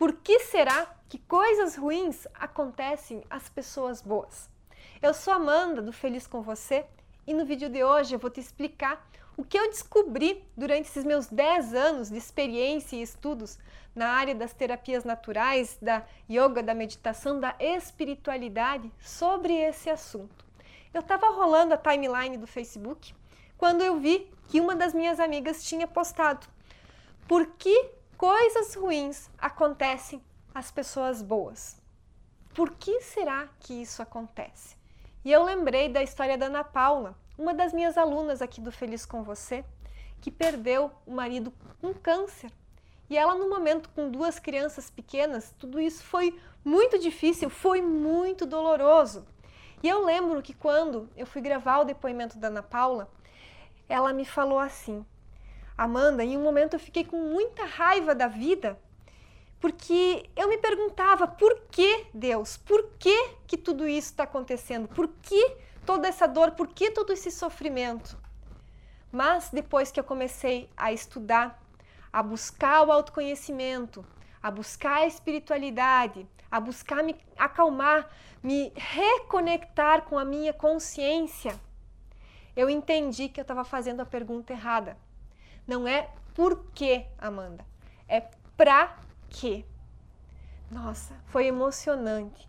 Por que será que coisas ruins acontecem às pessoas boas? Eu sou Amanda do Feliz com Você e no vídeo de hoje eu vou te explicar o que eu descobri durante esses meus 10 anos de experiência e estudos na área das terapias naturais, da yoga, da meditação, da espiritualidade sobre esse assunto. Eu estava rolando a timeline do Facebook quando eu vi que uma das minhas amigas tinha postado por que coisas ruins acontecem às pessoas boas. Por que será que isso acontece? E eu lembrei da história da Ana Paula, uma das minhas alunas aqui do Feliz com Você, que perdeu o marido com câncer. E ela, no momento com duas crianças pequenas, tudo isso foi muito difícil, foi muito doloroso. E eu lembro que quando eu fui gravar o depoimento da Ana Paula, ela me falou assim: Amanda, em um momento eu fiquei com muita raiva da vida, porque eu me perguntava por que Deus, por que, que tudo isso está acontecendo, por que toda essa dor, por que todo esse sofrimento. Mas depois que eu comecei a estudar, a buscar o autoconhecimento, a buscar a espiritualidade, a buscar me acalmar, me reconectar com a minha consciência, eu entendi que eu estava fazendo a pergunta errada. Não é por quê, Amanda. É pra quê. Nossa, foi emocionante.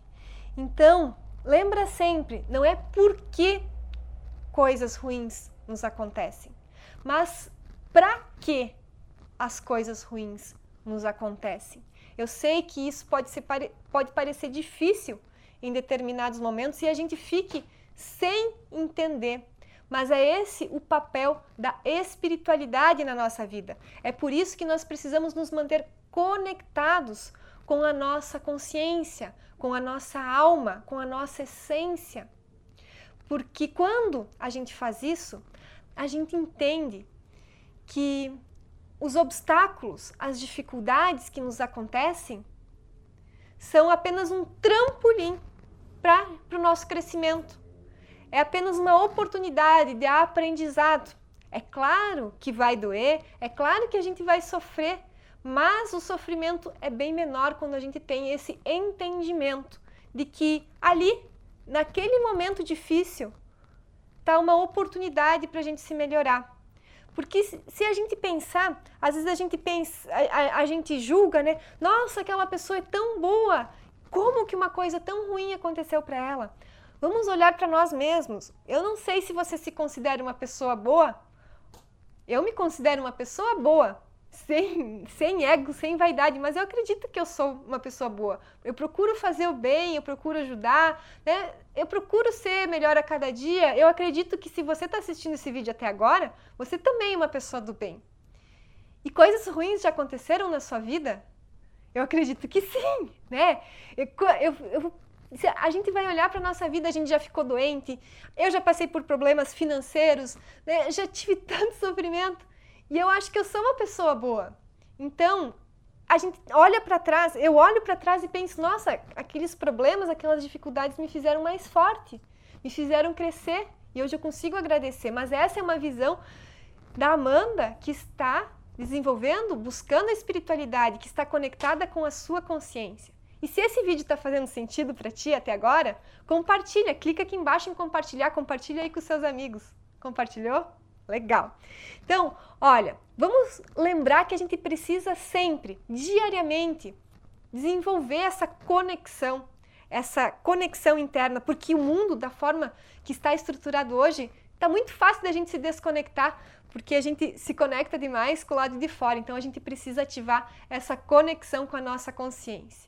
Então, lembra sempre, não é por que coisas ruins nos acontecem, mas para que as coisas ruins nos acontecem. Eu sei que isso pode, ser, pode parecer difícil em determinados momentos e a gente fique sem entender mas é esse o papel da espiritualidade na nossa vida. É por isso que nós precisamos nos manter conectados com a nossa consciência, com a nossa alma, com a nossa essência. Porque quando a gente faz isso, a gente entende que os obstáculos, as dificuldades que nos acontecem, são apenas um trampolim para o nosso crescimento é apenas uma oportunidade de aprendizado. É claro que vai doer, é claro que a gente vai sofrer, mas o sofrimento é bem menor quando a gente tem esse entendimento de que ali, naquele momento difícil, está uma oportunidade para a gente se melhorar. Porque se a gente pensar, às vezes a gente pensa, a, a, a, gente julga, né? Nossa, aquela pessoa é tão boa. Como que uma coisa tão ruim aconteceu para ela? Vamos olhar para nós mesmos. Eu não sei se você se considera uma pessoa boa. Eu me considero uma pessoa boa, sem, sem ego, sem vaidade, mas eu acredito que eu sou uma pessoa boa. Eu procuro fazer o bem, eu procuro ajudar, né? eu procuro ser melhor a cada dia. Eu acredito que se você está assistindo esse vídeo até agora, você também é uma pessoa do bem. E coisas ruins já aconteceram na sua vida? Eu acredito que sim, né? Eu, eu, eu a gente vai olhar para a nossa vida, a gente já ficou doente, eu já passei por problemas financeiros, né? já tive tanto sofrimento e eu acho que eu sou uma pessoa boa. Então, a gente olha para trás, eu olho para trás e penso, nossa, aqueles problemas, aquelas dificuldades me fizeram mais forte, me fizeram crescer e hoje eu consigo agradecer. Mas essa é uma visão da Amanda que está desenvolvendo, buscando a espiritualidade, que está conectada com a sua consciência. E se esse vídeo está fazendo sentido para ti até agora, compartilha, clica aqui embaixo em compartilhar, compartilha aí com seus amigos. Compartilhou? Legal. Então, olha, vamos lembrar que a gente precisa sempre, diariamente, desenvolver essa conexão, essa conexão interna, porque o mundo, da forma que está estruturado hoje, está muito fácil da gente se desconectar, porque a gente se conecta demais com o lado de fora. Então, a gente precisa ativar essa conexão com a nossa consciência.